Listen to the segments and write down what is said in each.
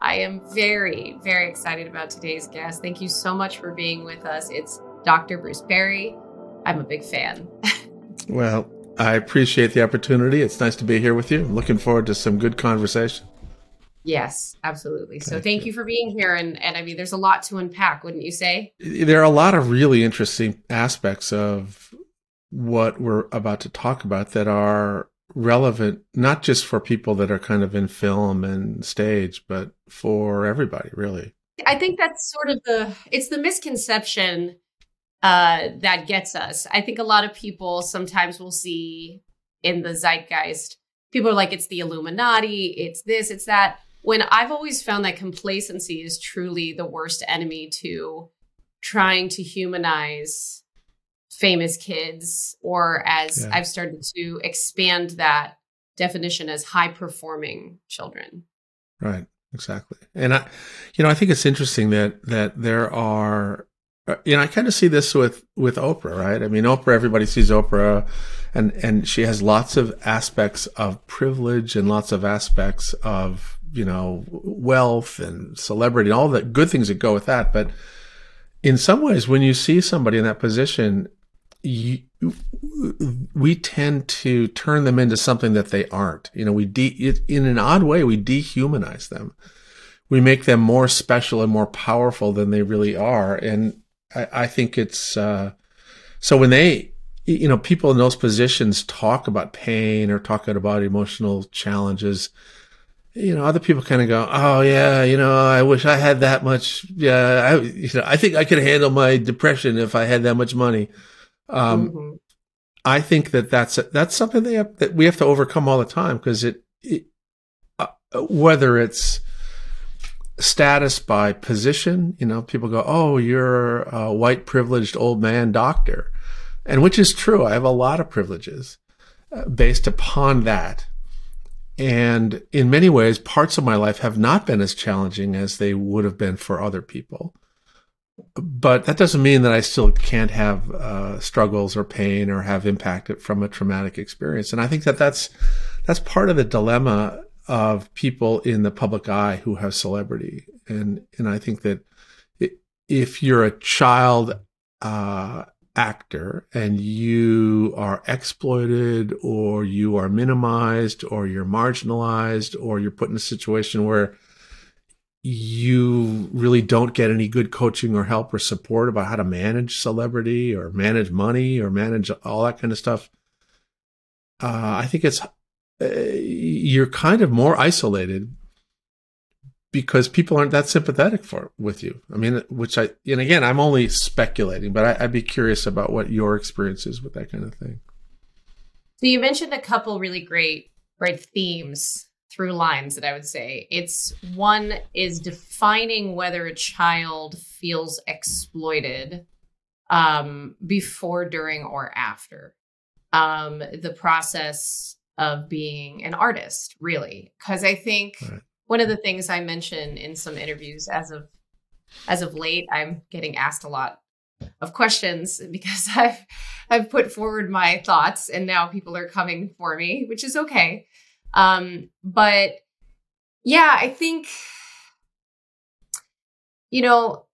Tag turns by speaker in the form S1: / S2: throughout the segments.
S1: I am very, very excited about today's guest. Thank you so much for being with us. It's Dr. Bruce Perry. I'm a big fan.
S2: well, I appreciate the opportunity. It's nice to be here with you. I'm looking forward to some good conversation.
S1: Yes, absolutely. So thank you for being here. And, and I mean, there's a lot to unpack, wouldn't you say?
S2: There are a lot of really interesting aspects of what we're about to talk about that are relevant, not just for people that are kind of in film and stage, but for everybody, really.
S1: I think that's sort of the, it's the misconception uh, that gets us. I think a lot of people sometimes will see in the zeitgeist, people are like, it's the Illuminati, it's this, it's that when I've always found that complacency is truly the worst enemy to trying to humanize famous kids, or as yeah. I've started to expand that definition as high performing children.
S2: Right, exactly. And I, you know, I think it's interesting that that there are uh, you know, I kind of see this with with Oprah, right? I mean, Oprah, everybody sees Oprah, and and she has lots of aspects of privilege and lots of aspects of you know, wealth and celebrity and all the good things that go with that. But in some ways, when you see somebody in that position, you, we tend to turn them into something that they aren't. You know, we de- in an odd way, we dehumanize them. We make them more special and more powerful than they really are. And I, I think it's, uh, so when they, you know, people in those positions talk about pain or talk about emotional challenges, you know, other people kind of go, "Oh yeah, you know, I wish I had that much. Yeah, I, you know, I think I could handle my depression if I had that much money." Um, mm-hmm. I think that that's that's something they have, that we have to overcome all the time because it, it uh, whether it's status by position, you know, people go, "Oh, you're a white privileged old man doctor," and which is true. I have a lot of privileges uh, based upon that and in many ways, parts of my life have not been as challenging as they would have been for other people. But that doesn't mean that I still can't have uh, struggles or pain or have impacted from a traumatic experience. And I think that that's that's part of the dilemma of people in the public eye who have celebrity. And and I think that if you're a child uh, actor and you are exploited or you are minimized or you're marginalized or you're put in a situation where you really don't get any good coaching or help or support about how to manage celebrity or manage money or manage all that kind of stuff. Uh, I think it's uh, you're kind of more isolated because people aren't that sympathetic for with you. I mean, which I and again, I'm only speculating, but I, would be curious about what your experience is with that kind of thing.
S1: So you mentioned a couple really great right themes through lines that I would say. It's one is defining whether a child feels exploited um, before, during, or after um, the process of being an artist, really. Because I think right one of the things I mention in some interviews as of as of late, I'm getting asked a lot of questions because I've I've put forward my thoughts and now people are coming for me, which is okay. Um, but yeah, I think you know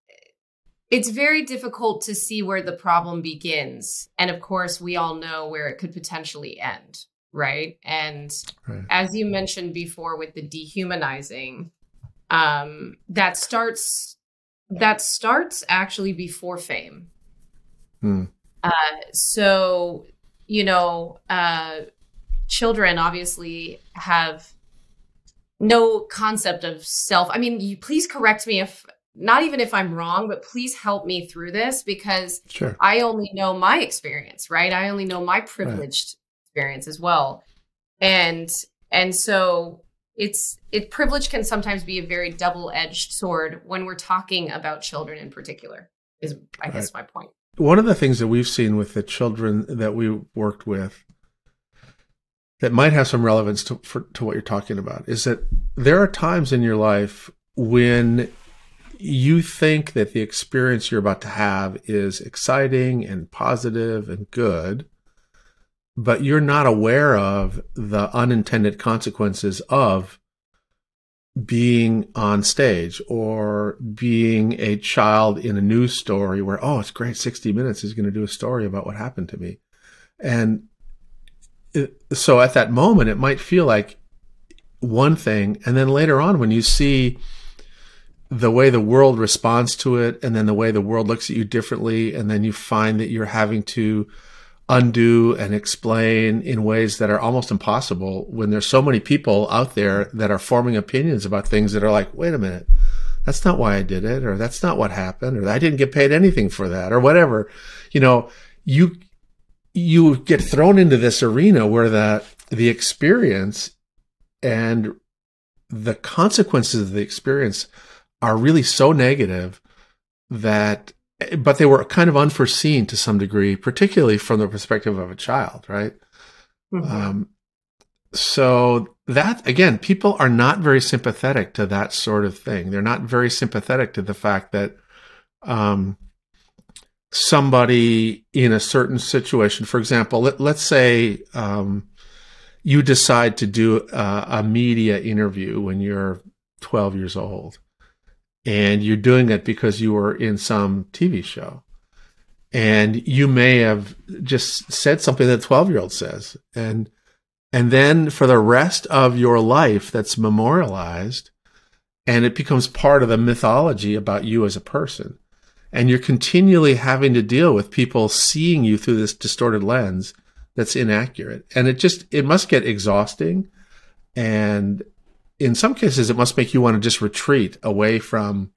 S1: it's very difficult to see where the problem begins. And of course, we all know where it could potentially end right? And right. as you mentioned before with the dehumanizing, um, that starts that starts actually before fame.
S2: Hmm.
S1: Uh, so you know, uh, children obviously have no concept of self. I mean, you please correct me if not even if I'm wrong, but please help me through this because
S2: Sure.
S1: I only know my experience, right? I only know my privileged experience as well. And and so it's it privilege can sometimes be a very double-edged sword when we're talking about children in particular. Is I guess my point.
S2: One of the things that we've seen with the children that we worked with that might have some relevance to for, to what you're talking about is that there are times in your life when you think that the experience you're about to have is exciting and positive and good, but you're not aware of the unintended consequences of being on stage or being a child in a news story where, oh, it's great, 60 Minutes is going to do a story about what happened to me. And so at that moment, it might feel like one thing. And then later on, when you see the way the world responds to it, and then the way the world looks at you differently, and then you find that you're having to undo and explain in ways that are almost impossible when there's so many people out there that are forming opinions about things that are like, wait a minute, that's not why I did it, or that's not what happened, or I didn't get paid anything for that, or whatever. You know, you you get thrown into this arena where the the experience and the consequences of the experience are really so negative that but they were kind of unforeseen to some degree particularly from the perspective of a child right
S1: Mhm.
S2: um, so that again people are not very sympathetic to that sort of thing they're not very sympathetic to the fact that um, somebody in a certain situation. For example let, let's say um, you decide to do a, a media interview when you're 12 years old and you're doing it because you were in some TV show. And you may have just said something that a 12 year old says. And and then for the rest of your life that's memorialized and it becomes part of the mythology about you as a person and you're continually having to deal with people seeing you through this distorted lens that's inaccurate. And it just it must get exhausting. And in some cases it must make you want to just retreat away from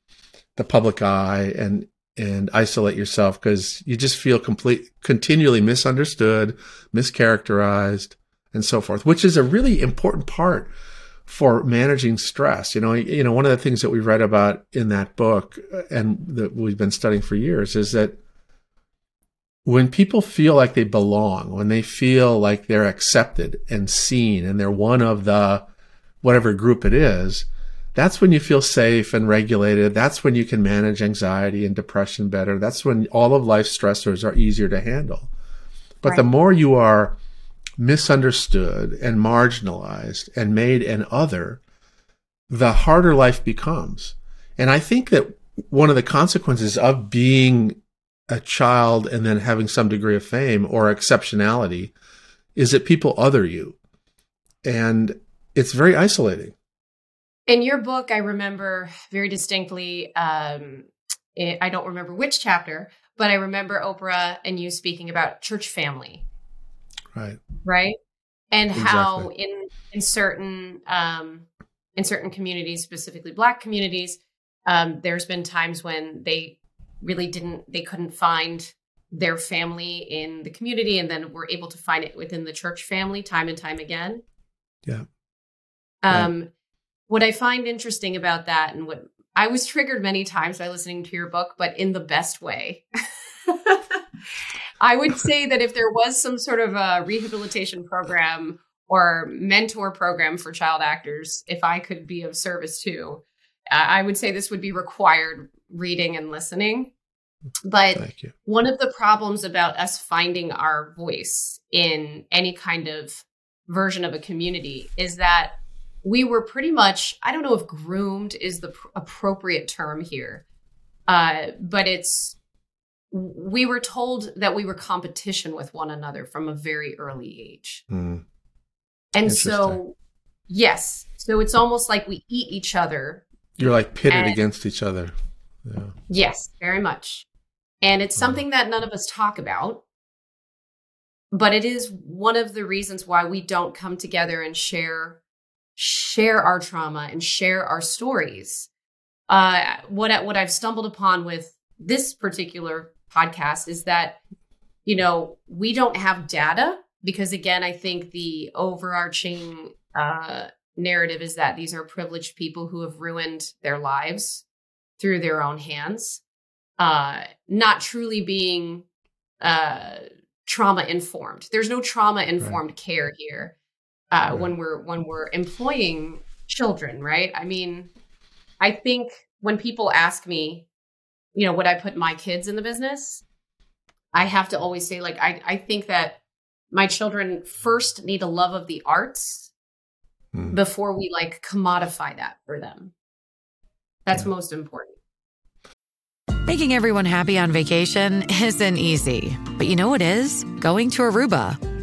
S2: the public eye and and isolate yourself because you just feel complete continually misunderstood mischaracterized and so forth which is a really important part for managing stress you know you know one of the things that we read about in that book uh, and that we've been studying for years is that when people feel like they belong when they feel like they're accepted and seen and they're one of the whatever group it is, that's when you feel safe and regulated. That's when you can manage anxiety and depression better. That's when all of life's stressors are easier to handle. But the more you are misunderstood and marginalized and made an other, the harder life becomes. And I think that one of the consequences of being a child and then having some degree of fame or exceptionality is that people other you. And it's very isolating.
S1: In your book, I remember very distinctly. Um, it, I don't remember which chapter, but I remember Oprah and you speaking about church family,
S2: Right.
S1: right? And how in in certain um, in certain communities, specifically Black communities, um, there's been times when they really didn't, they couldn't find their family in the community, and then were able to find it within the church family time and time again.
S2: Yeah.
S1: Um, what I find interesting about that, and what I was triggered many times by listening to your book, but in the best way. I would say that if there was some sort of a rehabilitation program or mentor program for child actors, if I could be of service to, I would say this would be required reading and listening. But one of the problems about us finding our voice in any kind of version of a community is that we were pretty much i don't know if groomed is the pr- appropriate term here uh, but it's we were told that we were competition with one another from a very early age
S2: Mm.
S1: and so yes so it's almost like we eat each other
S2: You're like pitted
S1: And-
S2: against each other. Yeah.
S1: Yes, very much. And it's
S2: Mhm.
S1: something that none of us talk about. But it is one of the reasons why we don't come together and share share our trauma and share our stories. Uh, what what I've stumbled upon with this particular podcast is that you know we don't have data because again I think the overarching uh, narrative is that these are privileged people who have ruined their lives through their own hands, uh, not truly being uh, trauma informed. There's no trauma informed care here uh,
S2: Right.
S1: when we're when we're employing children, right? I mean, I think when people ask me, you know, would I put my kids in the business? I have to always say, like, I, I think that my children first need a love of the arts
S2: Mm.
S1: before we like commodify that for them. That's
S2: Yeah.
S1: most important.
S3: Making everyone happy on vacation isn't easy, but you know what is? Going to Aruba.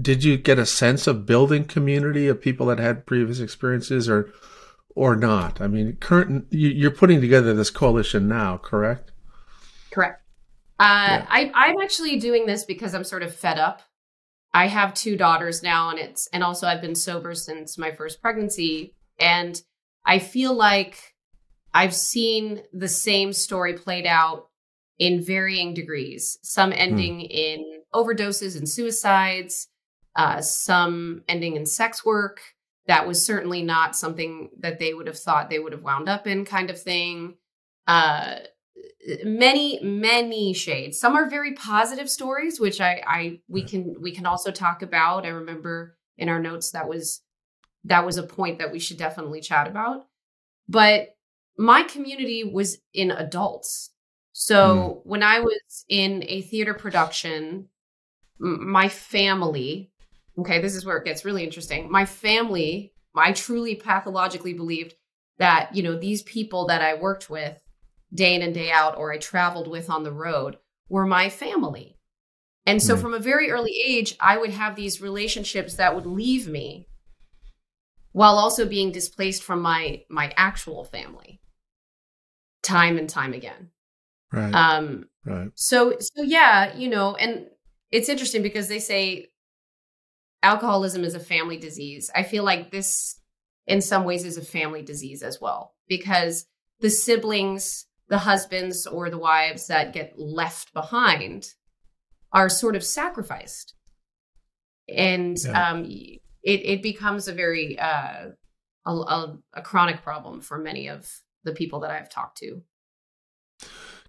S2: did you get a sense of building community of people that had previous experiences or or not? I mean, current you, you're putting together this coalition now, correct?
S1: Correct. Uh, I, I'm actually doing this because I'm sort of fed up. I have two daughters now, and it's and also I've been sober since my first pregnancy, and I feel like I've seen the same story played out in varying degrees. Some ending in overdoses and suicides, uh, some ending in sex work. That was certainly not something that they would have thought they would have wound up in, kind of thing. Uh, many many shades. Some are very positive stories which i i we can we can also talk about. I remember in our notes that was that was a point that we should definitely chat about. But my community was in adults. So when i was in a theater production my family okay this is where it gets really interesting my family i truly pathologically believed that you know these people that i worked with day in and day out or I traveled with on the road were my family. And so
S2: Right.
S1: from a very early age, I would have these relationships that would leave me while also being displaced from my my actual family time and time again.
S2: Right.
S1: Um
S2: right.
S1: so so yeah, you know, and it's interesting because they say alcoholism is a family disease. I feel like this in some ways is a family disease as well because the siblings, the husbands or the wives that get left behind are sort of sacrificed. And
S2: Yeah.
S1: um it it becomes a very uh a, a, a chronic problem for many of the people that I've talked to.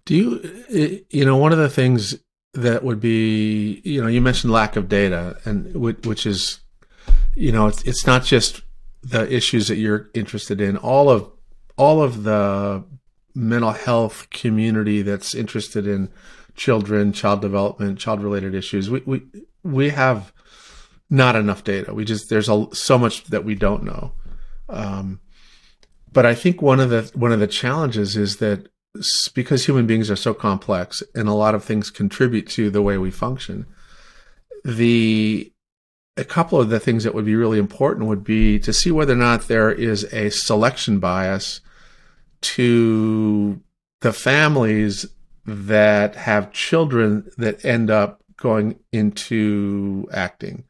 S2: Do you, you know, one of the things that would be, you know, you mentioned lack of data, and which is, you know, it's it's not just the issues that you're interested in. All of all of the mental health community that's interested in children, child development, child related issues. We we we have not enough data. We just there's a, so much that we don't know. Um, but I think one of the one of the challenges is that because human beings are so complex and a lot of things contribute to the way we function, the a couple of the things that would be really important would be to see whether or not there is a selection bias to the families that have children that end up going into acting.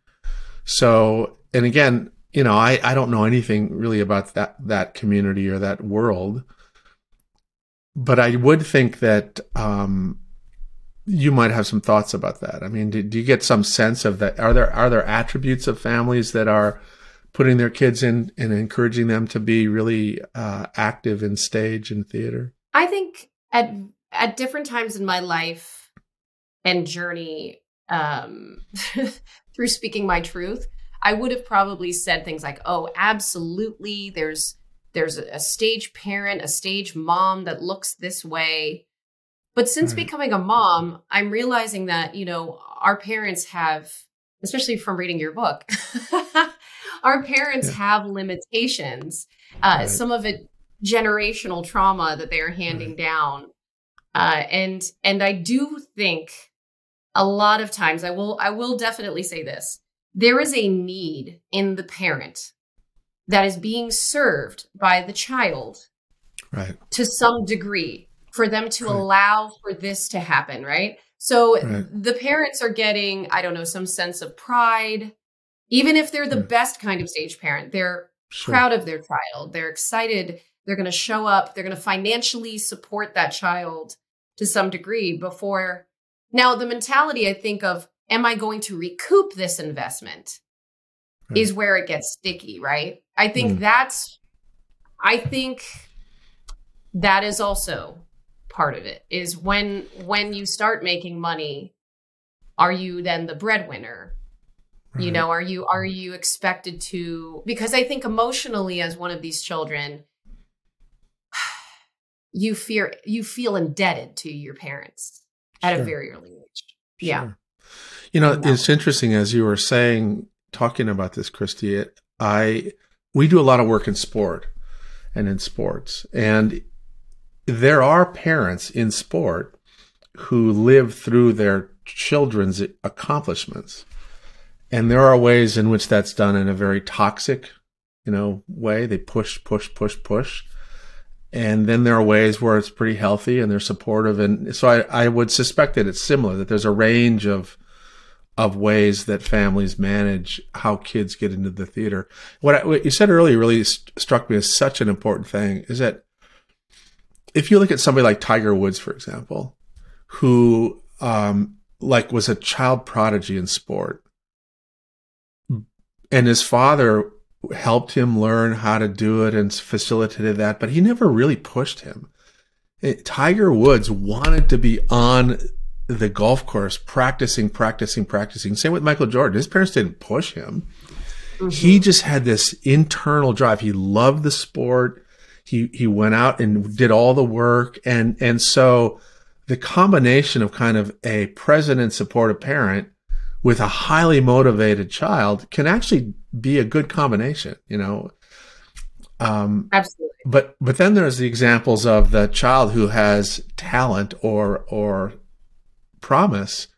S2: So, and again, you know, I, I don't know anything really about that, that community or that world, but I would think that, um, you might have some thoughts about that. I mean, do, do you get some sense of that? Are there, are there attributes of families that are putting their kids in and encouraging them to be really, uh, active in stage and theater?
S1: I think at at different times in my life and journey um through speaking my truth, I would have probably said things like, "Oh, absolutely, there's there's a, stage parent, a stage mom that looks this way. But since
S2: Right.
S1: becoming a mom, I'm realizing that, you know, our parents have, especially from reading your book, our parents
S2: Yeah.
S1: have limitations. Uh,
S2: Right.
S1: Some of it generational trauma that they are handing down. Uh, and and I do think a lot of times I will I will definitely say this. There is a need in the parent that is being served by the child
S2: Right.
S1: to some degree for them to
S2: Right.
S1: allow for this to happen, right? So
S2: Right.
S1: the parents are getting, I don't know, some sense of pride. Even if they're the
S2: Yeah.
S1: best kind of stage parent, they're
S2: Sure.
S1: proud of their child. They're excited. They're going to show up. They're going to financially support that child to some degree before. Now, the mentality I think of, am I going to recoup this investment?
S2: Right.
S1: Is where it gets sticky, right? I think
S2: Mm.
S1: that's, I think that is also part of it is when when you start making money are you then the breadwinner? You know are you are you expected to because i think emotionally as one of these children you fear you feel indebted to your parents at a very early age. Yeah.
S2: You know, it's interesting as you were saying, talking about this, Christy. I we do a lot of work in sport and in sports, and there are parents in sport who live through their children's accomplishments, and there are ways in which that's done in a very toxic, you know, way. They push, push, push, push. And then there are ways where it's pretty healthy and they're supportive. And so I, I would suspect that it's similar, that there's a range of of ways that families manage how kids get into the theater. What, I, what you said earlier really st- struck me as such an important thing is that if you look at somebody like Tiger Woods, for example, who um, like was a child prodigy in sport, and his father helped him learn how to do it and facilitated that, but he never really pushed him. It- Tiger Woods wanted to be on the golf course practicing, practicing, practicing. Same with Michael Jordan. His parents didn't push him. He just had this internal drive. He loved the sport. He he went out and did all the work and and so the combination of kind of a present and supportive parent with a highly motivated child can actually be a good combination, you know. Um,
S1: absolutely
S2: but but then there's the examples of the child who has talent or or promise,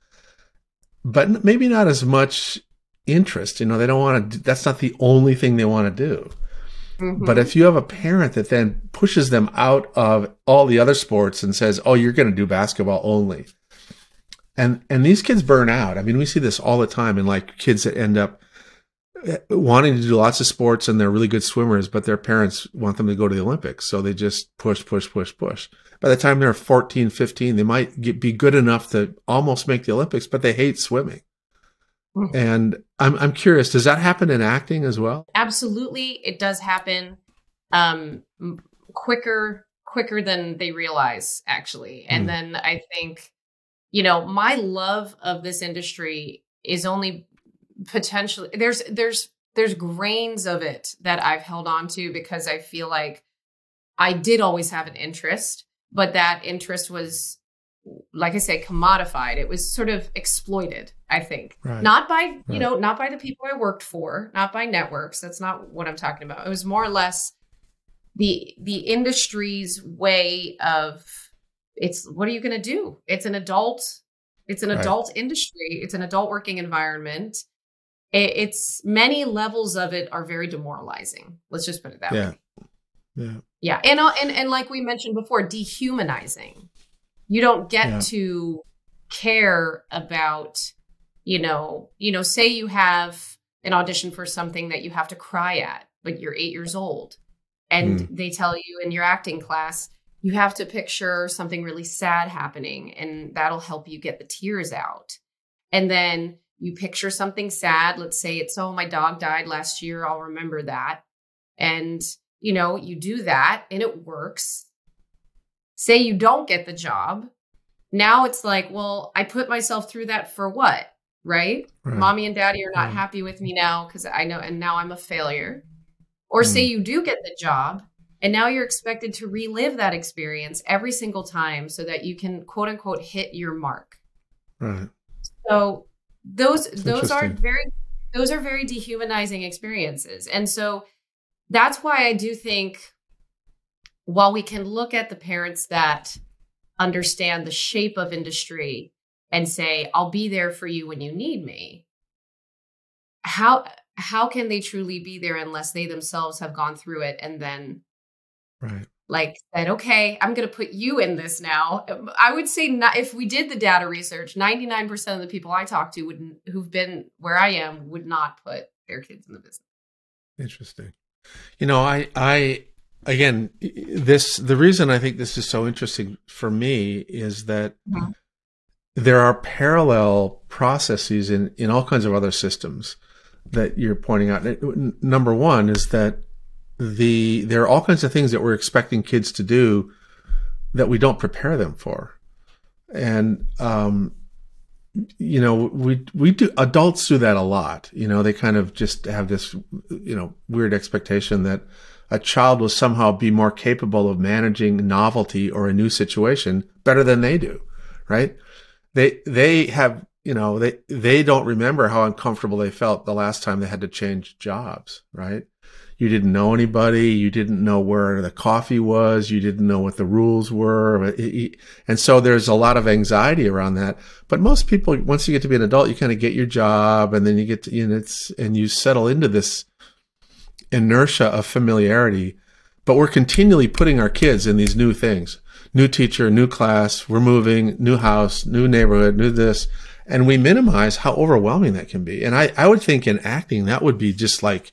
S2: but maybe not as much interest. You know, they don't want to. That's not the only thing they want to do.
S1: Mhm.
S2: But if you have a parent that then pushes them out of all the other sports and says, "Oh, you're going to do basketball only," and and these kids burn out. I mean, we see this all the time in like kids that end up eh, wanting to do lots of sports and they're really good swimmers, but their parents want them to go to the Olympics, so they just push, push, push, push. By the time they're 14, 15, they might get, be good enough to almost make the Olympics, but they hate swimming.
S1: Mhm.
S2: And I'm I'm curious, does that happen in acting as well?
S1: absolutely it does happen um quicker quicker than they realize actually and
S2: Mm.
S1: then i think you know my love of this industry is only potentially there's there's there's grains of it that i've held on to because i feel like i did always have an interest but that interest was like i say commodified. It was sort of exploited i think.
S2: Right.
S1: not by you
S2: Right.
S1: know not by the people i worked for not by networks. That's not what i'm talking about. It was more or less the the industry's way of it's what are you going to do? It's an adult it's an
S2: Right.
S1: adult industry. It's an adult working environment. It, it's many levels of it are very demoralizing. Let's just put it that
S2: Yeah.
S1: way
S2: Yeah.
S1: yeah, and and and like we mentioned before, dehumanizing. You don't get
S2: Yeah.
S1: to care about, you know, you know, say you have an audition for something that you have to cry at, but you're eight years old, and hmm. they tell you in your acting class you have to picture something really sad happening, and that'll help you get the tears out, and then you picture something sad. Let's say it's oh my dog died last year. I'll remember that, and you know, you do that and it works. Say you don't get the job. Now it's like, well, I put myself through that for what? Right?
S2: Right.
S1: Mommy and daddy are not
S2: Right.
S1: happy with me now because I know, and now I'm a failure. Or say
S2: Mm.
S1: you do get the job And now you're expected to relive that experience every single time so that you can quote unquote hit your mark.
S2: Right.
S1: So those That's those are very those are very dehumanizing experiences. And so that's why I do think while we can look at the parents that understand the shape of industry and say, I'll be there for you when you need me, how how can they truly be there unless they themselves have gone through it and then
S2: right.
S1: like said okay i'm going to put you in this now. I would say not, if we did the data research 99% of the people i talk to would who've been where i am would not put their kids in the business.
S2: Interesting you know i i again this the reason i think this is so interesting for me is that mm-hmm. there are parallel processes in in all kinds of other systems that you're pointing out. Number one is that the there are all kinds of things that we're expecting kids to do that we don't prepare them for, and um, you know we we do adults do that a lot. You know they kind of just have this you know weird expectation that a child will somehow be more capable of managing novelty or a new situation better than they do, right? They they have you know, they, they don't remember how uncomfortable they felt the last time they had to change jobs, right? You didn't know anybody. You didn't know where the coffee was. You didn't know what the rules were. And so there's a lot of anxiety around that. But most people, once you get to be an adult, you kind of get your job and then you get to, know, it's, and you settle into this inertia of familiarity. But we're continually putting our kids in these new things. New teacher, new class, we're moving, new house, new neighborhood, new this and we minimize how overwhelming that can be. And I, I would think in acting, that would be just like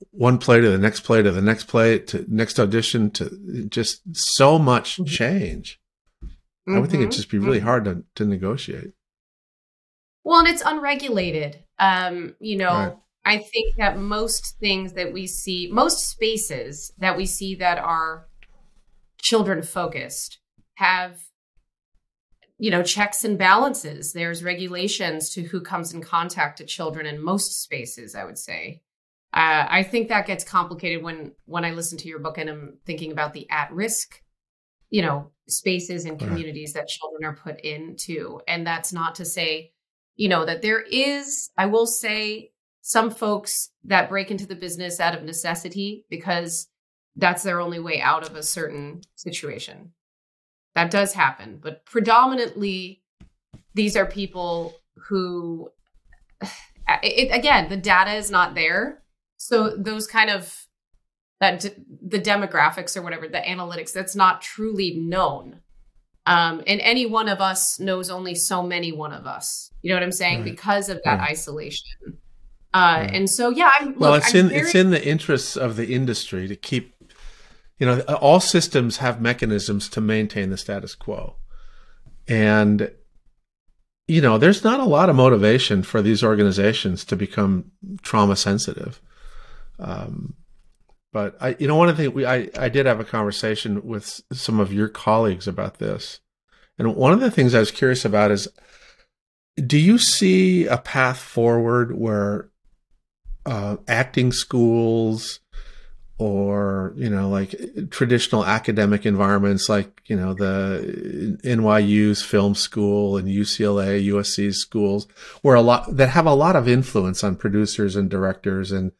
S2: one play to the next play to the next play to next audition to just so much mm-hmm. change. Mm-hmm. I would think it'd just be really mm-hmm. hard to, to negotiate.
S1: Well, and it's unregulated. Um, you know, right. I think that most things that we see, most spaces that we see that are children focused have you know checks and balances there's regulations to who comes in contact to children in most spaces i would say uh, i think that gets complicated when when i listen to your book and i'm thinking about the at risk you know spaces and communities that children are put into. And that's not to say you know that there is i will say some folks that break into the business out of necessity because that's their only way out of a certain situation. That does happen, but predominantly these are people who it, again, the data is not there. So those kind of that the demographics or whatever, the analytics, that's not truly known. Um, and any one of us knows only so many one of us. You know what I'm saying? Right. Because of that right. isolation. Uh, right. And so, yeah, I'm,
S2: well,
S1: look,
S2: it's I'm in very- it's in the interests of the industry to keep you know, all systems have mechanisms to maintain the status quo. And, you know, there's not a lot of motivation for these organizations to become trauma sensitive. Um, but I, you know, one of the things we, I, I did have a conversation with some of your colleagues about this. And one of the things I was curious about is, do you see a path forward where uh, acting schools, or you know like traditional academic environments like you know the NYU's film school and UCLA USC's schools where a lot that have a lot of influence on producers and directors and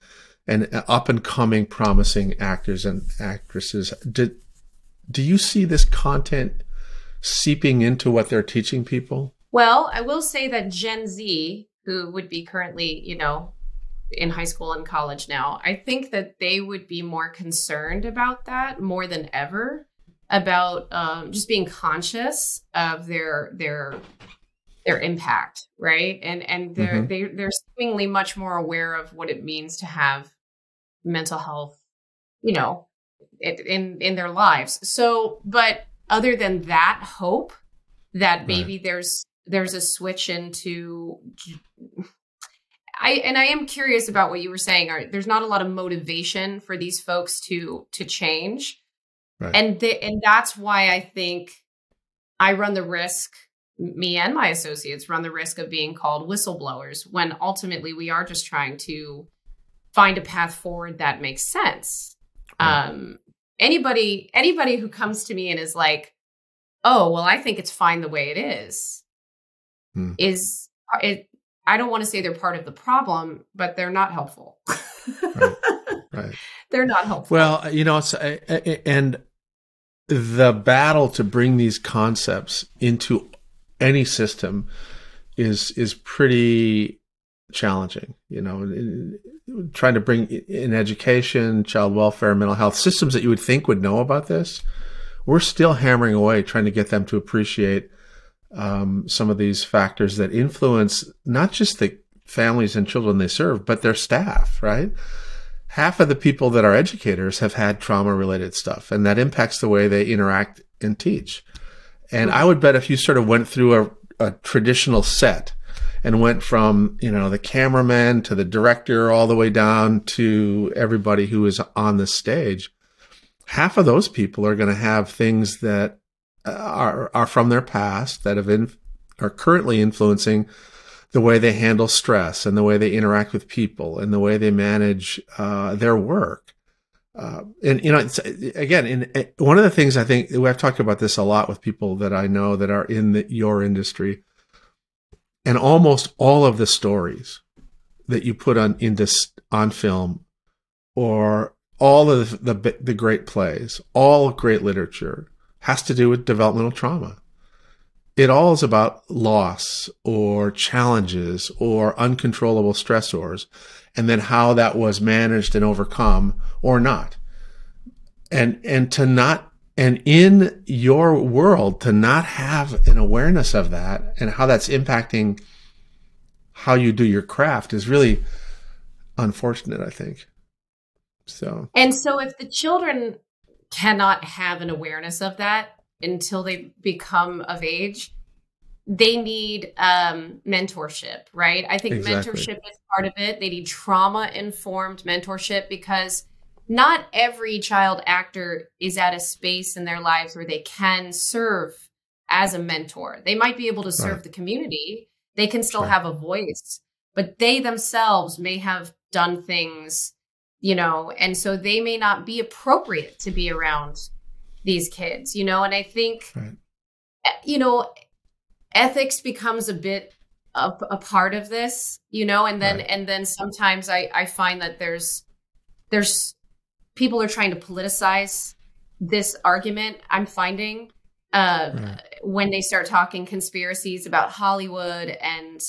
S2: and up and coming promising actors and actresses do, do you see this content seeping into what they're teaching people
S1: well i will say that gen z who would be currently you know in high school and college now. I think that they would be more concerned about that more than ever about um, just being conscious of their their their impact, right? And and they're mm-hmm. they they're seemingly much more aware of what it means to have mental health, you know, in in their lives. So, but other than that hope that maybe right. there's there's a switch into I and I am curious about what you were saying. Are there's not a lot of motivation for these folks to to change, right. and the, and that's why I think I run the risk. Me and my associates run the risk of being called whistleblowers when ultimately we are just trying to find a path forward that makes sense. Right. Um, anybody anybody who comes to me and is like, "Oh, well, I think it's fine the way it is," hmm. is uh, it I don't want to say they're part of the problem, but they're not helpful. right. right. They're not helpful.
S2: Well, uh, you know, it's, uh, and the battle to bring these concepts into any system is is pretty challenging. You know, trying to bring in education, child welfare, mental health systems that you would think would know about this. We're still hammering away trying to get them to appreciate um, some of these factors that influence not just the families and children they serve, but their staff, right? Half of the people that are educators have had trauma related stuff, and that impacts the way they interact and teach. And I would bet if you sort of went through a, a traditional set and went from, you know, the cameraman to the director all the way down to everybody who is on the stage, half of those people are going to have things that are are from their past that have in, are currently influencing the way they handle stress and the way they interact with people and the way they manage uh, their work. Uh, and you know, again, in, one of the things I think I've talked about this a lot with people that I know that are in the, your industry, and almost all of the stories that you put on into on film, or all of the, the the great plays, all great literature, has to do with developmental trauma. It all is about loss or challenges or uncontrollable stressors and then how that was managed and overcome or not. And, and to not, and in your world, to not have an awareness of that and how that's impacting how you do your craft is really unfortunate, I think. So,
S1: and so if the children cannot have an awareness of that until they become of age they need um, mentorship right i think exactly. mentorship is part of it they need trauma informed mentorship because not every child actor is at a space in their lives where they can serve as a mentor they might be able to serve right. the community they can still sure. have a voice but they themselves may have done things you know, and so they may not be appropriate to be around these kids, you know, and I think, right. You know, ethics becomes a bit a, a part of this, you know, and then, right. and then sometimes I, I find that there's, there's people are trying to politicize this argument I'm finding uh, right. when they start talking conspiracies about Hollywood and,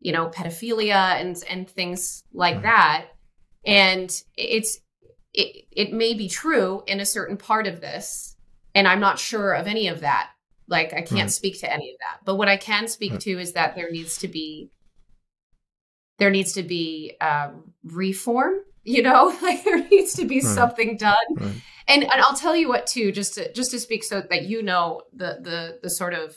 S1: you know, pedophilia and, and things like that and it's it, it may be true in a certain part of this and i'm not sure of any of that like i can't right. speak to any of that but what i can speak right. to is that there needs to be there needs to be um, reform you know like there needs to be right. something done and and i'll tell you what too just to just to speak so that you know the the the sort of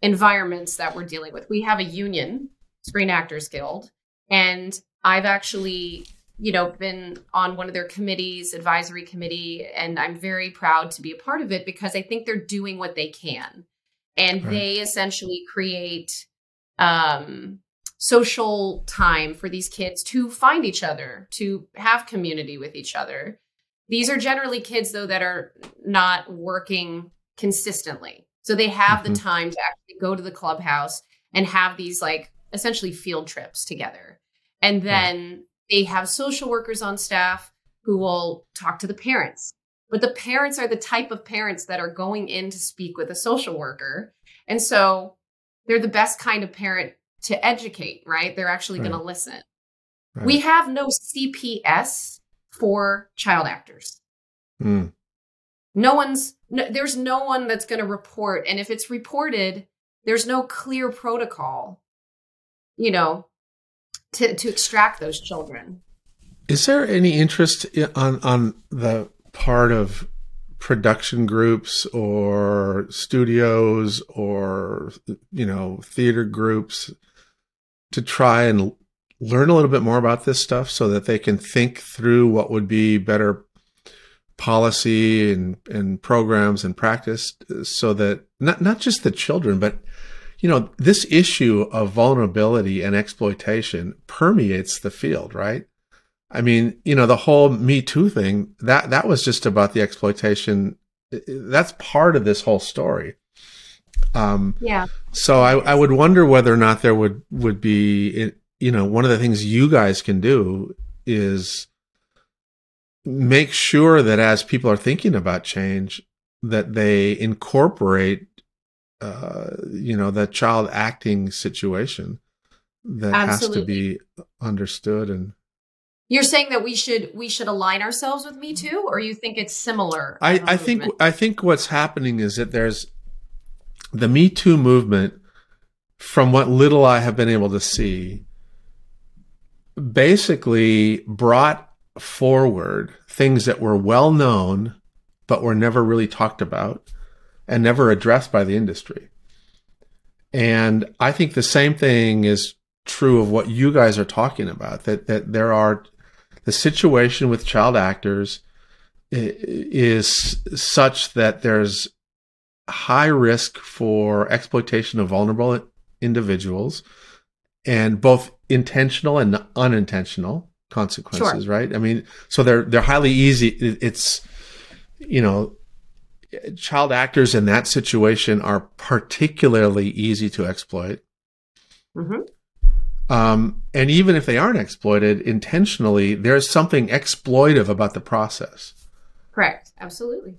S1: environments that we're dealing with we have a union screen actors guild and i've actually you know, been on one of their committees, advisory committee, and I'm very proud to be a part of it because I think they're doing what they can. And right. they essentially create um, social time for these kids to find each other, to have community with each other. These are generally kids, though, that are not working consistently. So they have mm-hmm. the time to actually go to the clubhouse and have these like essentially field trips together. And then they have social workers on staff who will talk to the parents. But the parents are the type of parents that are going in to speak with a social worker. And so they're the best kind of parent to educate, right? They're actually right. going to listen. Right. We have no CPS for child actors. Mm. No one's, no, there's no one that's going to report. And if it's reported, there's no clear protocol, you know, to, to extract those children.
S2: Is there any interest on on the part of production groups or studios or you know theater groups to try and learn a little bit more about this stuff so that they can think through what would be better policy and, and programs and practice so that not, not just the children, but you know, this issue of vulnerability and exploitation permeates the field, right? I mean, you know, the whole Me Too thing, that, that was just about the exploitation. That's part of this whole story.
S1: Um, yeah.
S2: So I, I would wonder whether or not there would, would be, you know, one of the things you guys can do is make sure that as people are thinking about change, that they incorporate, uh, you know, the child acting situation that Absolutely. has to be understood and
S1: you're saying that we should we should align ourselves with Me Too, or you think it's similar?
S2: I, I think I think what's happening is that there's the Me Too movement, from what little I have been able to see, basically brought forward things that were well known but were never really talked about and never addressed by the industry. And I think the same thing is true of what you guys are talking about that that there are the situation with child actors is such that there's high risk for exploitation of vulnerable individuals and both intentional and unintentional consequences sure. right i mean so they're they're highly easy it's you know child actors in that situation are particularly easy to exploit mm-hmm. Um, and even if they aren't exploited intentionally, there's something exploitive about the process.
S1: Correct. Absolutely.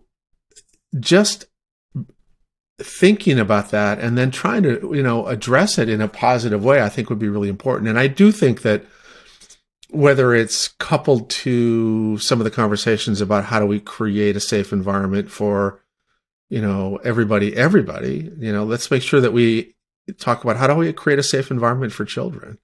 S2: just thinking about that and then trying to, you know, address it in a positive way, I think would be really important. And I do think that whether it's coupled to some of the conversations about how do we create a safe environment for you know everybody everybody you know let's make sure that we talk about how do we create a safe environment for children.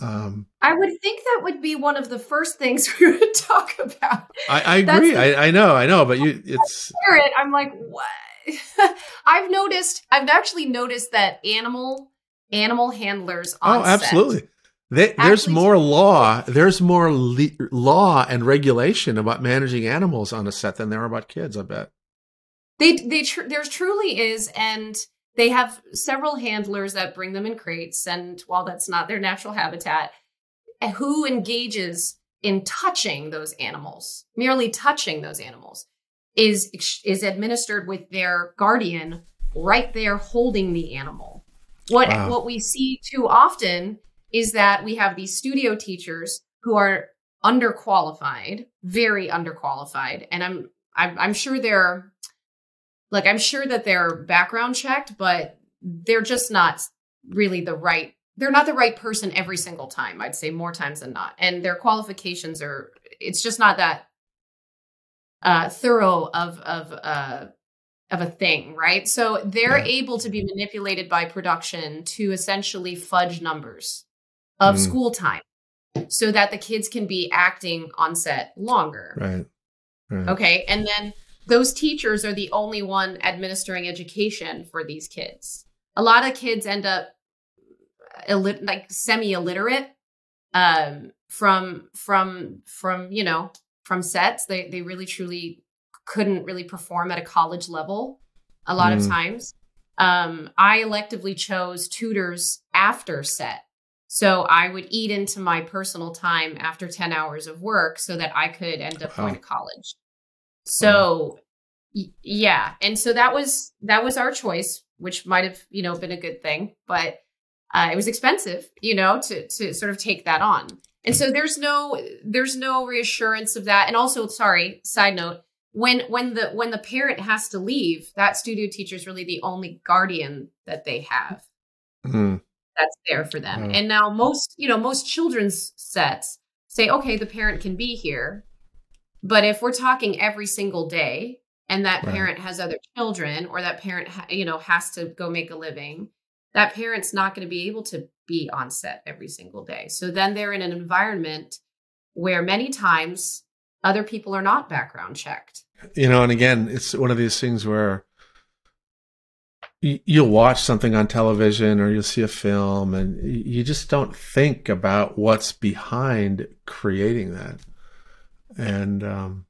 S1: Um, I would think that would be one of the first things we would talk about.
S2: I, I agree. The, I, I, know, I know, but you, it's.
S1: It, I'm like, what? I've noticed. I've actually noticed that animal animal handlers. oh,
S2: absolutely. They, there's more law. There's more le- law and regulation about managing animals on a set than there are about kids. I bet.
S1: They, they, tr- there truly is, and they have several handlers that bring them in crates, and while that's not their natural habitat, who engages in touching those animals, merely touching those animals, is is administered with their guardian right there holding the animal. What wow. what we see too often is that we have these studio teachers who are underqualified, very underqualified, and I'm I'm, I'm sure they're like I'm sure that they're background checked, but they're just not really the right they're not the right person every single time. I'd say more times than not. And their qualifications are it's just not that uh thorough of of uh of a thing, right? So they're yeah. able to be manipulated by production to essentially fudge numbers of mm. school time so that the kids can be acting on set longer.
S2: Right.
S1: right. Okay. And then those teachers are the only one administering education for these kids. A lot of kids end up illit- like semi illiterate um, from from from you know from sets. They they really truly couldn't really perform at a college level a lot mm. of times. Um, I electively chose tutors after set. So I would eat into my personal time after 10 hours of work so that I could end up wow. going to college. So yeah, and so that was that was our choice, which might have you know been a good thing, but uh, it was expensive, you know, to to sort of take that on. And so there's no there's no reassurance of that. And also, sorry, side note, when when the when the parent has to leave, that studio teacher is really the only guardian that they have.
S2: Mm.
S1: That's there for them.
S2: Mm.
S1: And now most, you know, most children's sets say, okay, the parent can be here. But if we're talking every single day and that
S2: Right.
S1: parent has other children or that parent, ha- you know, has to go make a living, that parent's not going to be able to be on set every single day. So then they're in an environment where many times other people are not background checked.
S2: you know and again it's one of these things where you'll watch something on television or you'll see a film and you just don't think about what's behind creating that and um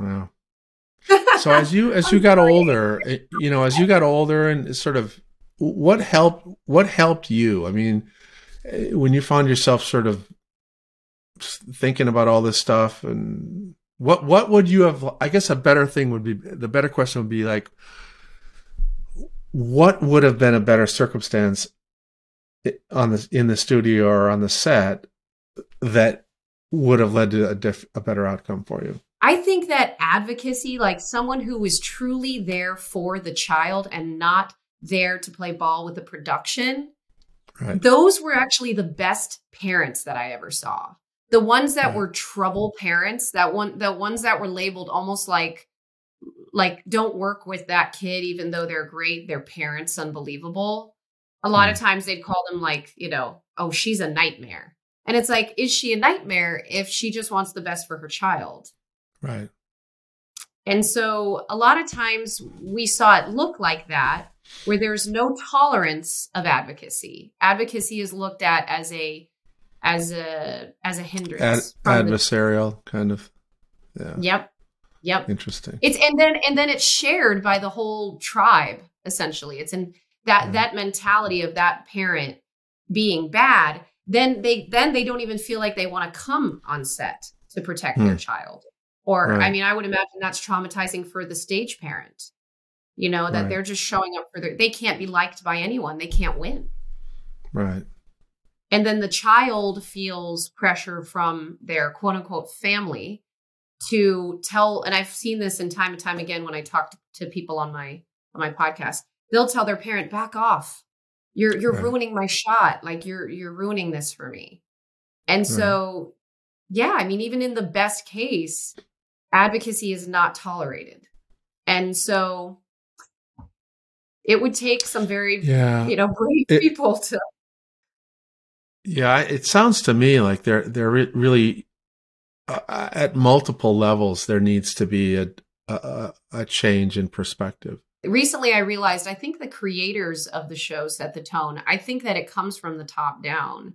S1: Yeah.
S2: so as you as you got older eh, you know as you got older and sort of what helped what helped you? I mean eh, when you found yourself sort of thinking about all this stuff and what what would you have i guess a better thing would be the better question would be like what would have been a better circumstance on the in the studio or on the set that would have led to a, diff, a better outcome for you
S1: I think that advocacy, like someone who was truly there for the child and not there to play ball with the production,
S2: right
S1: those were actually the best parents that I ever saw. The ones that
S2: Right.
S1: were trouble parents, that one the ones that were labeled almost like like don't work with that kid even though they're great, their parents unbelievable. A lot of mm. times they'd call them like, you know, oh, she's a nightmare. And it's like, is she a nightmare if she just wants the best for her child?
S2: right
S1: And so a lot of times we saw it look like that, where there's no tolerance of advocacy. Advocacy is looked at as a as a as a
S2: Ad,
S1: hindrance. the-
S2: adversarial kind of yeah
S1: yep. Yep.
S2: interesting
S1: It's and then and then it's shared by the whole tribe, essentially. It's in that
S2: Yeah.
S1: that mentality of that parent being bad, then they then they don't even feel like they want to come on set to protect their
S2: Hmm.
S1: child. Or I mean, I would imagine that's traumatizing for the stage parent. You know, that
S2: Right.
S1: they're just showing up for their they can't be liked by anyone. They can't win.
S2: right
S1: And then the child feels pressure from their quote unquote family to tell, and I've seen this in time and time again when I talk to people on my on my podcast. They'll tell their parent, back off. You're you're
S2: Right.
S1: ruining my shot. Like you're you're ruining this for me. And so yeah, I mean, even in the best case, advocacy is not tolerated. And so it would take some very
S2: yeah
S1: you know brave
S2: It-
S1: people to
S2: Yeah, it sounds to me like there there really uh, at multiple levels there needs to be a a, a change in perspective.
S1: Recently i realized i think the creators of the show set the tone. I think that it comes from the top down.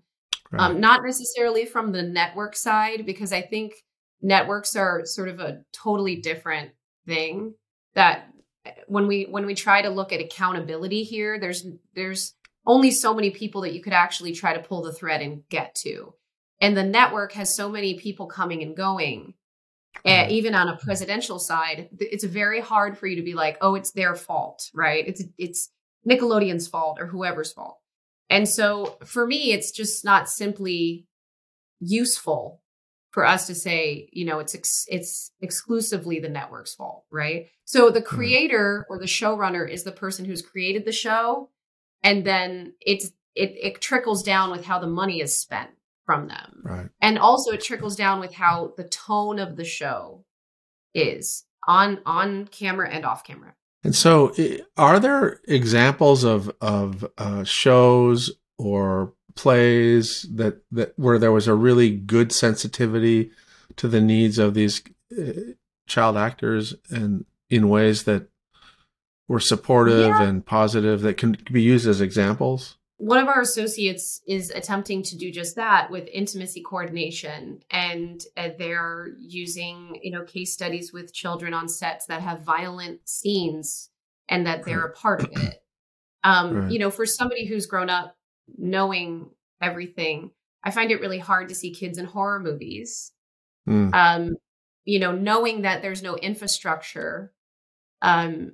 S2: Right.
S1: um, not necessarily from the network side because i think networks are sort of a totally different thing that eh, when we when we try to look at accountability here there's there's only so many people that you could actually try to pull the thread and get to. And the network has so many people coming and going uh, even on a presidential side it's very hard for you to be like oh it's their fault right? It's it's nickelodeon's fault or whoever's fault. And so for me it's just not simply useful for us to say you know it's ex- it's exclusively the network's fault right? So the creator or the showrunner is the person who's created the show and then it's it, it trickles down with how the money is spent from them
S2: right.
S1: and also it trickles down with how the tone of the show is on on camera and off camera
S2: And so, are there examples of of uh, shows or plays that that where there was a really good sensitivity to the needs of these uh, child actors and in ways that were supportive
S1: Yeah.
S2: and positive that can be used as examples?
S1: One of our associates is attempting to do just that with intimacy coordination and uh, they're using you know case studies with children on sets that have violent scenes and that they're a part of it um
S2: Right.
S1: you know for somebody who's grown up knowing everything i find it really hard to see kids in horror movies
S2: Mm,
S1: um, you know, knowing that there's no infrastructure. Um,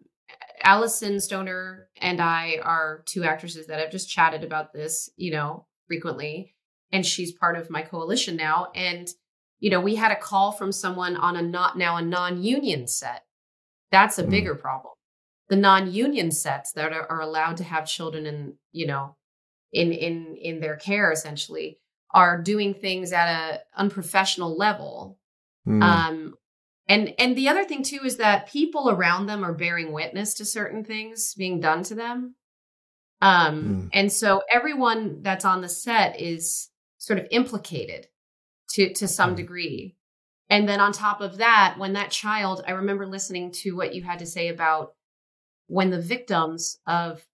S1: Alyson Stoner and I are two actresses that have just chatted about this, you know, frequently. and she's part of my coalition now. And, you know, we had a call from someone on a not now a non union set. That's a
S2: Mm.
S1: bigger problem. The non union sets that are, are allowed to have children in, you know, in in in their care essentially are doing things at a unprofessional level
S2: Mm.
S1: um and and the other thing too is that people around them are bearing witness to certain things being done to them um
S2: Mm.
S1: and so everyone that's on the set is sort of implicated to to some
S2: Mm.
S1: degree and then on top of that when that child i remember listening to what you had to say about when the victims of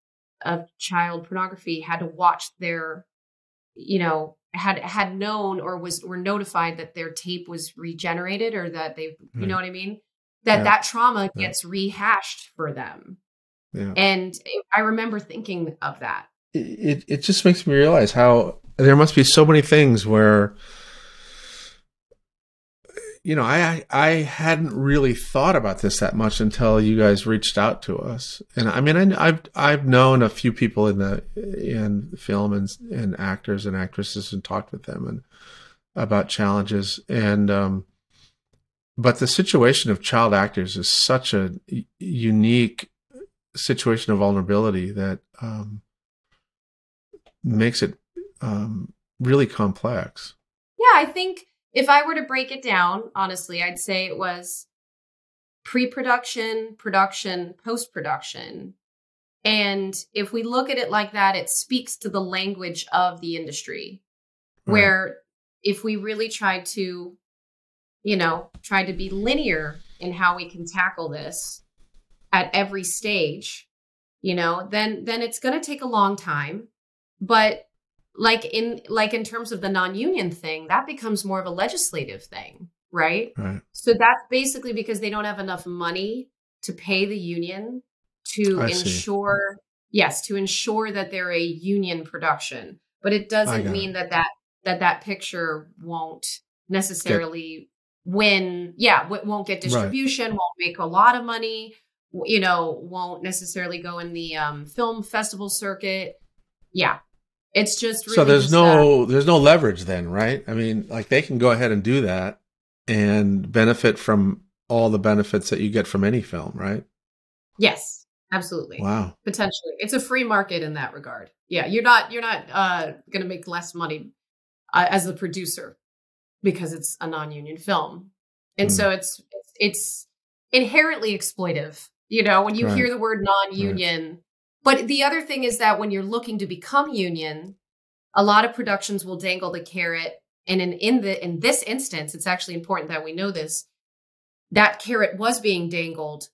S1: of child pornography had to watch their you know had had known or was were notified that their tape was regenerated or that they you
S2: Right.
S1: know what i mean that
S2: Yeah.
S1: that trauma
S2: Yeah.
S1: gets rehashed for them
S2: yeah.
S1: and i remember thinking of that
S2: it it just makes me realize how there must be so many things where you know I I hadn't really thought about this that much until you guys reached out to us and I mean I, I've I've known a few people in the in film and and actors and actresses and talked with them and about challenges and um but the situation of child actors is such a unique situation of vulnerability that um makes it um, really complex.
S1: yeah i think if i were to break it down honestly i'd say it was pre-production production post-production. And if we look at it like that it speaks to the language of the industry.
S2: Right.
S1: where if we really tried to you know try to be linear in how we can tackle this at every stage you know then then it's going to take a long time. But like in like in terms of the non-union thing that becomes more of a legislative thing right?
S2: Right.
S1: so that's basically because they don't have enough money to pay the union to
S2: I see.
S1: ensure yes to ensure that they're a union production. But it doesn't mean that that that that picture won't necessarily win yeah w- won't get distribution won't make a lot of money you know won't necessarily go in the um, film festival circuit. Yeah it's just really
S2: so there's no there's no leverage then, right? I mean, like they can go ahead and do that and benefit from all the benefits that you get from any film, right?
S1: yes absolutely
S2: Wow.
S1: potentially it's a free market in that regard yeah you're not you're not uh gonna make less money uh, as the producer because it's a non-union film and
S2: Hmm.
S1: so it's it's inherently exploitive you know when you
S2: Right.
S1: hear the word non-union but the other thing is that when you're looking to become union a lot of productions will dangle the carrot and in in the in this instance it's actually important that we know this that carrot was being dangled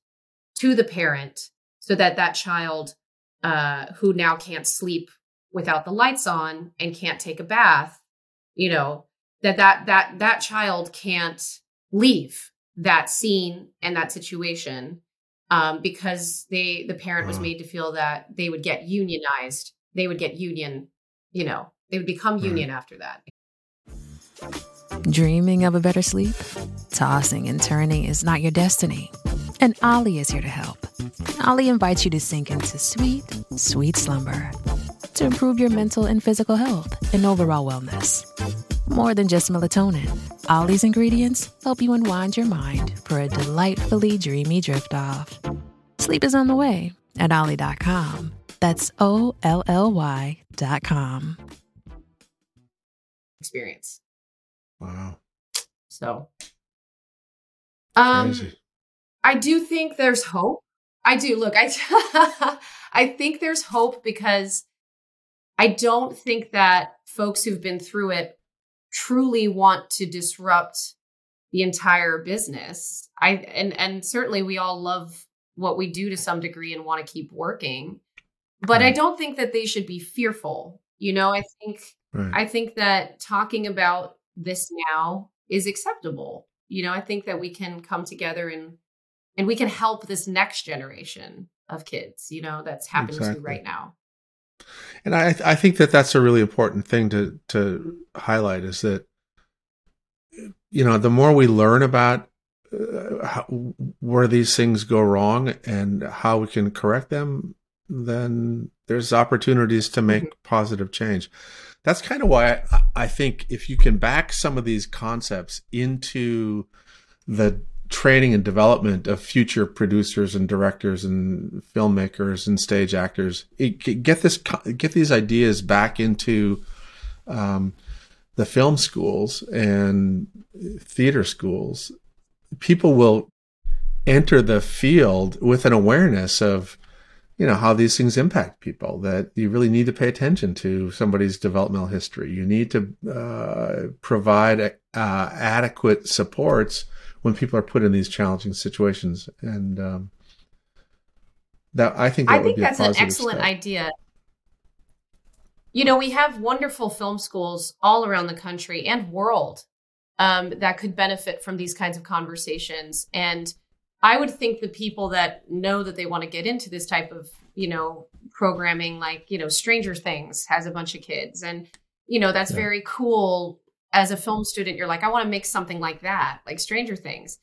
S1: to the parent so that that child uh, who now can't sleep without the lights on and can't take a bath you know that that that that child can't leave that scene and that situation um, because they the parent was made to feel that they would get unionized they would get union you know they would become
S2: Right.
S1: union after that
S3: Dreaming of a better sleep? Tossing and turning is not your destiny. And OLLY is here to help. OLLY invites you to sink into sweet, sweet slumber to improve your mental and physical health and overall wellness. More than just melatonin, OLLY's ingredients help you unwind your mind for a delightfully dreamy drift off. Sleep is on the way at OLLY.com. That's O L L Y.com.
S1: experience
S2: Wow.
S1: so um
S2: Crazy.
S1: I do think there's hope. I do. Look, I I think there's hope because I don't think that folks who've been through it truly want to disrupt the entire business. I and and certainly we all love what we do to some degree and want to keep working. But I don't think that they should be fearful. You know, I think
S2: Right.
S1: I think that talking about this now is acceptable. You know, I think that we can come together and and we can help this next generation of kids, you know, that's happening to
S2: Exactly.
S1: right now.
S2: And I I think that that's a really important thing to to highlight is that you know the more we learn about uh, how, where these things go wrong and how we can correct them, then there's opportunities to make
S1: Mm-hmm.
S2: positive change. That's kind of why I, I think if you can back some of these concepts into the training and development of future producers and directors and filmmakers and stage actors, it, get this get these ideas back into um, the film schools and theater schools. People will enter the field with an awareness of you know how these things impact people that you really need to pay attention to somebody's developmental history you need to uh, provide uh, adequate supports when people are put in these challenging situations and um, that i think that
S1: I
S2: would
S1: think
S2: be a
S1: that's an excellent
S2: step.
S1: idea. You know, we have wonderful film schools all around the country and world um, that could benefit from these kinds of conversations. And I would think the people that know that they want to get into this type of, you know, programming, like, you know, Stranger Things has a bunch of kids. And, you know, that's
S2: Yeah.
S1: very cool. As a film student, you're like, I want to make something like that, like Stranger Things.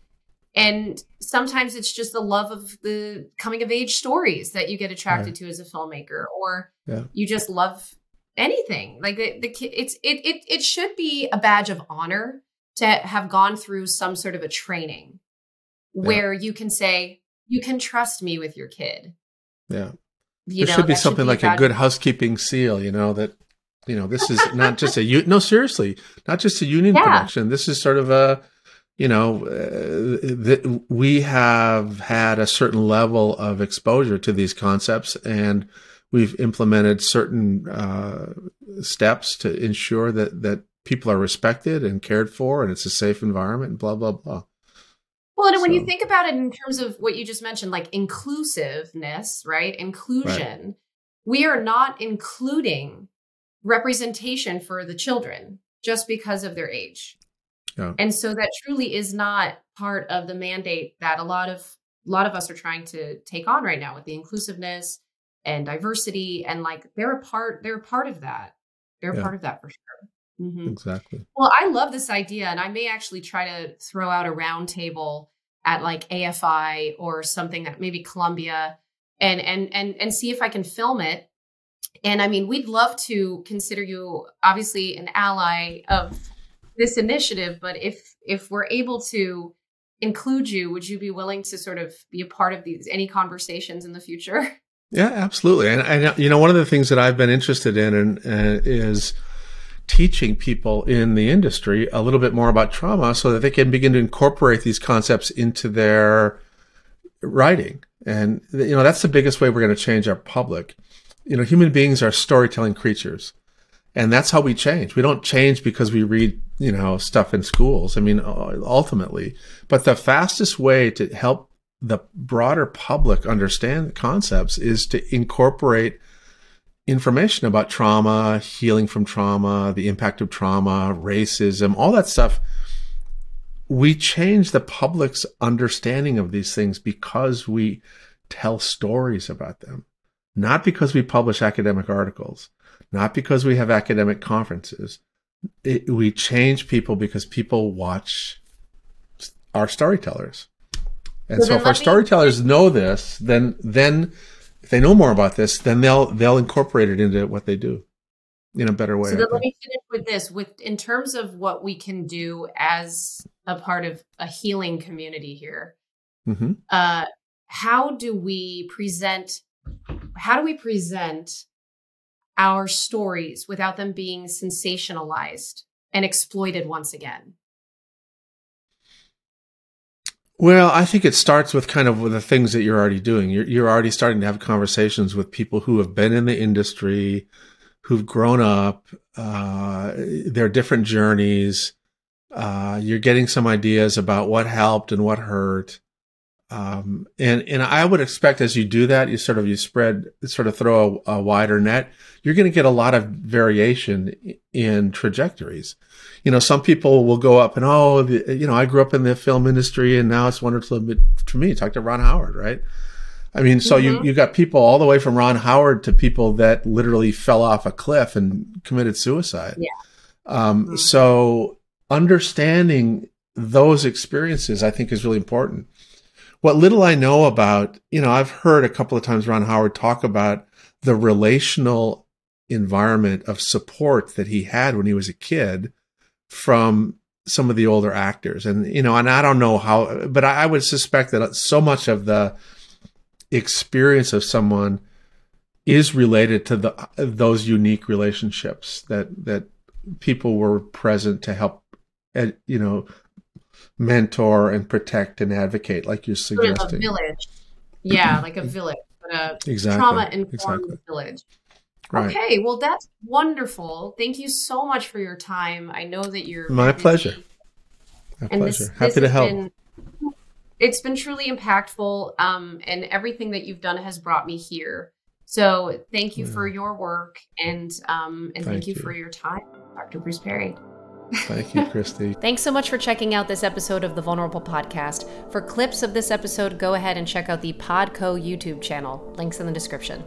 S1: And sometimes it's just the love of the coming of age stories that you get attracted to as a filmmaker, or
S2: Yeah.
S1: you just love anything. Like the, the kid, it's it it it should be a badge of honor to have gone through some sort of a training where you can say you can trust me with your kid.
S2: yeah
S1: You
S2: there
S1: know,
S2: should be something like a good housekeeping seal you know that you know this is not just a no seriously not just a union
S1: Yeah.
S2: connection this is sort of a you know uh, that we have had a certain level of exposure to these concepts and we've implemented certain uh, steps to ensure that that people are respected and cared for and it's a safe environment and blah blah blah
S1: Well, and when you think about it in terms of what you just mentioned, like inclusiveness, right? Inclusion, we are not including representation for the children just because of their age.
S2: Yeah.
S1: And so that truly is not part of the mandate that a lot of a lot of us are trying to take on right now with the inclusiveness and diversity and like they're a part they're a part of that. They're a
S2: Yeah.
S1: part of that for sure. Mm-hmm.
S2: exactly
S1: Well, I love this idea, and I may actually try to throw out a roundtable at like AFI or something that maybe Columbia, and and and and see if I can film it. And I mean, we'd love to consider you obviously an ally of this initiative, but if if we're able to include you, would you be willing to sort of be a part of these any conversations in the future?
S2: Yeah, absolutely. And, and you know, one of the things that I've been interested in and, uh, is teaching people in the industry a little bit more about trauma so that they can begin to incorporate these concepts into their writing. And you know, that's the biggest way we're going to change our public. You know, human beings are storytelling creatures. And that's how we change. We don't change because we read, you know, stuff in schools. I mean, uh, ultimately, but the fastest way to help the broader public understand concepts is to incorporate information about trauma, healing from trauma, the impact of trauma, racism, all that stuff. We change the public's understanding of these things because we tell stories about them, not because we publish academic articles, not because we have academic conferences. It, we change people because people watch our storytellers. And
S1: So
S2: so, if our
S1: me-
S2: storytellers know this, then then if they know more about this, then they'll they'll incorporate it into what they do in a better way.
S1: So then let me finish with this. With in terms of what we can do as a part of a healing community here,
S2: Mhm.
S1: uh, how do we present? How do we present our stories without them being sensationalized and exploited once again?
S2: Well, I think it starts with kind of the things that you're already doing. You're, you're already starting to have conversations with people who have been in the industry, who've grown up, uh, their different journeys. Uh, you're getting some ideas about what helped and what hurt. Um, and, and I would expect as you do that, you sort of, you spread, sort of throw a, a wider net, you're going to get a lot of variation in trajectories. You know, some people will go up and, oh, the, you know, I grew up in the film industry and now it's wonderful to me. Talk to Ron Howard, right? I mean, so you,
S1: Mhm.
S2: you got people all the way from Ron Howard to people that literally fell off a cliff and committed suicide.
S1: Yeah.
S2: Um,
S1: Mhm.
S2: so understanding those experiences, I think is really important. What little I know about, you know, I've heard a couple of times Ron Howard talk about the relational environment of support that he had when he was a kid from some of the older actors. And, you know, and I don't know how, but I, I would suspect that so much of the experience of someone is related to the those unique relationships that that people were present to help eh, you know mentor and protect and advocate like you're suggesting
S1: sort of village. Yeah like a village but a
S2: Exactly,
S1: trauma informed
S2: exactly.
S1: village.
S2: Right.
S1: Okay well that's wonderful. Thank you so much for your time. I know that you're
S2: My
S1: busy.
S2: pleasure. my
S1: and
S2: pleasure.
S1: this,
S2: happy
S1: this
S2: to help.
S1: been- it's been truly impactful um, and everything that you've done has brought me here. So thank you for your work and um, and thank,
S2: Thank
S1: you,
S2: you.
S1: for your time dr bruce perry
S2: thank you christy
S1: Thanks so much for checking out this episode of the Vulnerable Podcast. For clips of this episode, go ahead and check out the Podco YouTube channel. Links in the description.